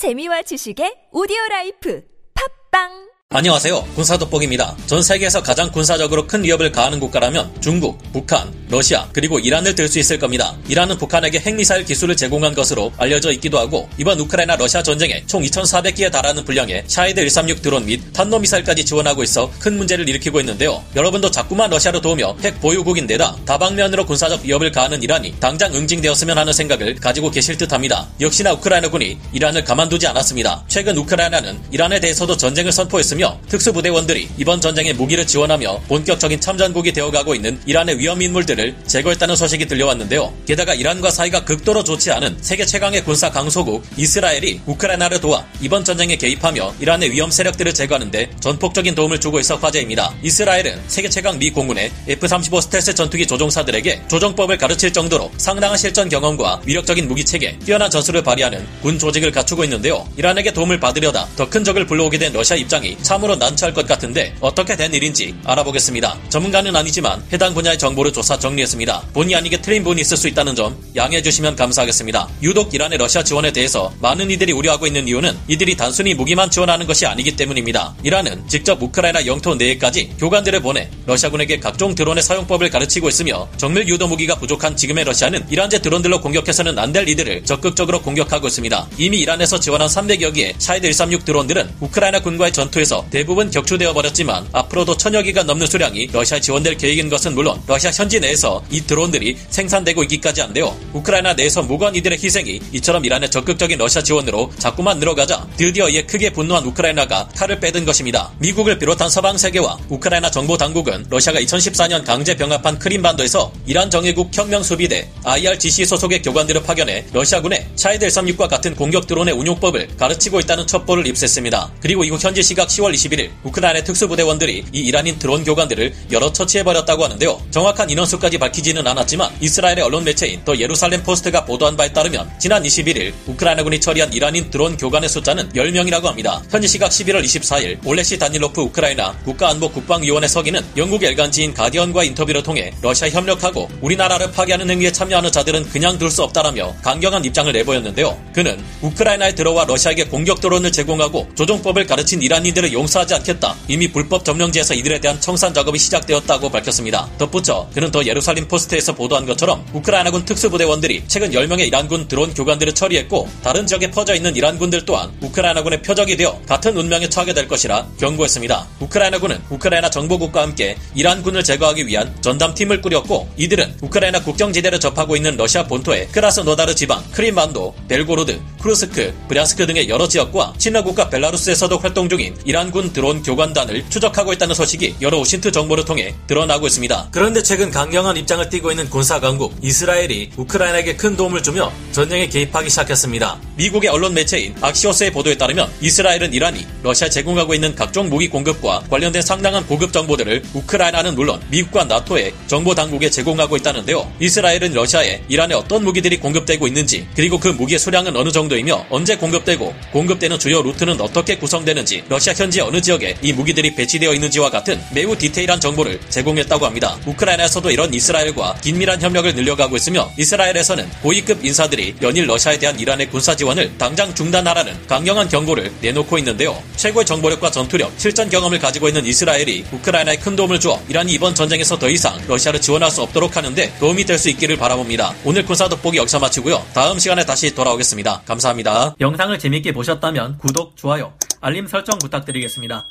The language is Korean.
재미와 지식의 오디오 라이프. 팟빵 안녕하세요. 군사돋보기입니다. 전 세계에서 가장 군사적으로 큰 위협을 가하는 국가라면 중국, 북한, 러시아, 그리고 이란을 들 수 있을 겁니다. 이란은 북한에게 핵미사일 기술을 제공한 것으로 알려져 있기도 하고 이번 우크라이나 러시아 전쟁에 총 2,400기에 달하는 분량의 샤이드 136 드론 및 탄도미사일까지 지원하고 있어 큰 문제를 일으키고 있는데요. 여러분도 자꾸만 러시아를 도우며 핵 보유국인데다 다방면으로 군사적 위협을 가하는 이란이 당장 응징되었으면 하는 생각을 가지고 계실 듯합니다. 역시나 우크라이나군이 이란을 가만두지 않았습니다. 최근 우크라이나는 이란에 대해서도 전쟁을 선포했으며 하며 특수부대원들이 이번 전쟁에 무기를 지원하며 본격적인 참전국이 되어가고 있는 이란의 위험 인물들을 제거했다는 소식이 들려왔는데요. 게다가 이란과 사이가 극도로 좋지 않은 세계 최강의 군사 강소국 이스라엘이 우크라이나를 도와 이번 전쟁에 개입하며 이란의 위험 세력들을 제거하는데 전폭적인 도움을 주고 있어 화제입니다. 이스라엘은 세계 최강 미 공군의 F-35 스텔스 전투기 조종사들에게 조종법을 가르칠 정도로 상당한 실전 경험과 위력적인 무기 체계, 뛰어난 전술을 발휘하는 군 조직을 갖추고 있는데요. 이란에게 도움을 받으려다 더 큰 적을 불러오게 된 러시아 입장이 참으로 난처할 것 같은데 어떻게 된 일인지 알아보겠습니다. 전문가는 아니지만 해당 분야의 정보를 조사 정리했습니다. 본의 아니게 틀린 부분이 있을 수 있다는 점 양해해 주시면 감사하겠습니다. 유독 이란의 러시아 지원에 대해서 많은 이들이 우려하고 있는 이유는 이들이 단순히 무기만 지원하는 것이 아니기 때문입니다. 이란은 직접 우크라이나 영토 내에까지 교관들을 보내 러시아군에게 각종 드론의 사용법을 가르치고 있으며 정밀 유도 무기가 부족한 지금의 러시아는 이란제 드론들로 공격해서는 안 될 이들을 적극적으로 공격하고 있습니다. 이미 이란에서 지원한 300여 개의 샤이드 136 드론들은 우크라이나 군과의 전투에서 대부분 격추되어 버렸지만 앞으로도 천여 기가 넘는 수량이 러시아에 지원될 계획인 것은 물론 러시아 현지 내에서 이 드론들이 생산되고 있기까지 한데요. 우크라이나 내에서 무고한 이들의 희생이 이처럼 이란의 적극적인 러시아 지원으로 자꾸만 늘어가자 드디어 이에 크게 분노한 우크라이나가 칼을 빼든 것입니다. 미국을 비롯한 서방 세계와 우크라이나 정보 당국은 러시아가 2014년 강제 병합한 크림반도에서 이란 정예국 혁명수비대 IRGC 소속의 교관들을 파견해 러시아군의 샤이드 136과 같은 공격 드론의 운용법을 가르치고 있다는 첩보를 입수했습니다. 그리고 이후 현지 시각 10월 10월 21일 우크라이나 특수부대원들이 이 이란인 드론 교관들을 여러 처치해버렸다고 하는데요. 정확한 인원수까지 밝히지는 않았지만 이스라엘의 언론 매체인 더 예루살렘 포스트가 보도한 바에 따르면 지난 21일 우크라이나군이 처리한 이란인 드론 교관의 숫자는 10명이라고 합니다. 현지 시각 11월 24일 올레시 다닐로프 우크라이나 국가안보 국방위원회 서기는 영국 일간지인 가디언과 인터뷰를 통해 러시아 협력하고 우리나라를 파괴하는 행위에 참여하는 자들은 그냥 둘 수 없다라며 강경한 입장을 내보였는데요. 그는 우크라이나에 들어와 러시아에게 공격 드론을 제공하고 조종법을 가르친 이란인들을 용서하지 않겠다. 이미 불법 점령지에서 이들에 대한 청산 작업이 시작되었다고 밝혔습니다. 덧붙여 그는 더 예루살렘 포스트에서 보도한 것처럼 우크라이나군 특수부대원들이 최근 10명의 이란군 드론 교관들을 처리했고 다른 지역에 퍼져 있는 이란군들 또한 우크라이나군의 표적이 되어 같은 운명에 처하게 될 것이라 경고했습니다. 우크라이나군은 우크라이나 정보국과 함께 이란군을 제거하기 위한 전담팀을 꾸렸고 이들은 우크라이나 국경지대를 접하고 있는 러시아 본토의 크라스노다르 지방, 크림반도, 벨고로드, 쿠르스크, 브리안스크 등의 여러 지역과 친러국가 벨라루스에서도 활동 중인 이란 이란군 드론 교관단을 추적하고 있다는 소식이 여러 OSINT 정보를 통해 드러나고 있습니다. 그런데 최근 강경한 입장을 띠고 있는 군사 강국 이스라엘이 우크라이나에게 큰 도움을 주며 전쟁에 개입하기 시작했습니다. 미국의 언론 매체인 악시오스의 보도에 따르면 이스라엘은 이란이 러시아에 제공하고 있는 각종 무기 공급과 관련된 상당한 고급 정보들을 우크라이나는 물론 미국과 나토의 정보 당국에 제공하고 있다는데요. 이스라엘은 러시아에 이란에 어떤 무기들이 공급되고 있는지 그리고 그 무기의 수량은 어느 정도이며 언제 공급되고 공급되는 주요 루트는 어떻게 구성되는지 러시아 현지 현재 어느 지역에 이 무기들이 배치되어 있는지와 같은 매우 디테일한 정보를 제공했다고 합니다. 우크라이나에서도 이런 이스라엘과 긴밀한 협력을 늘려가고 있으며 이스라엘에서는 고위급 인사들이 연일 러시아에 대한 이란의 군사 지원을 당장 중단하라는 강경한 경고를 내놓고 있는데요. 최고의 정보력과 전투력, 실전 경험을 가지고 있는 이스라엘이 우크라이나에 큰 도움을 주어 이란이 이번 전쟁에서 더 이상 러시아를 지원할 수 없도록 하는데 도움이 될 수 있기를 바라봅니다. 오늘 군사 돋보기 여기서 마치고요. 다음 시간에 다시 돌아오겠습니다. 감사합니다. 영상을 재밌게 보셨다면 구독, 좋아요, 알림 설정 부탁드리겠습니다.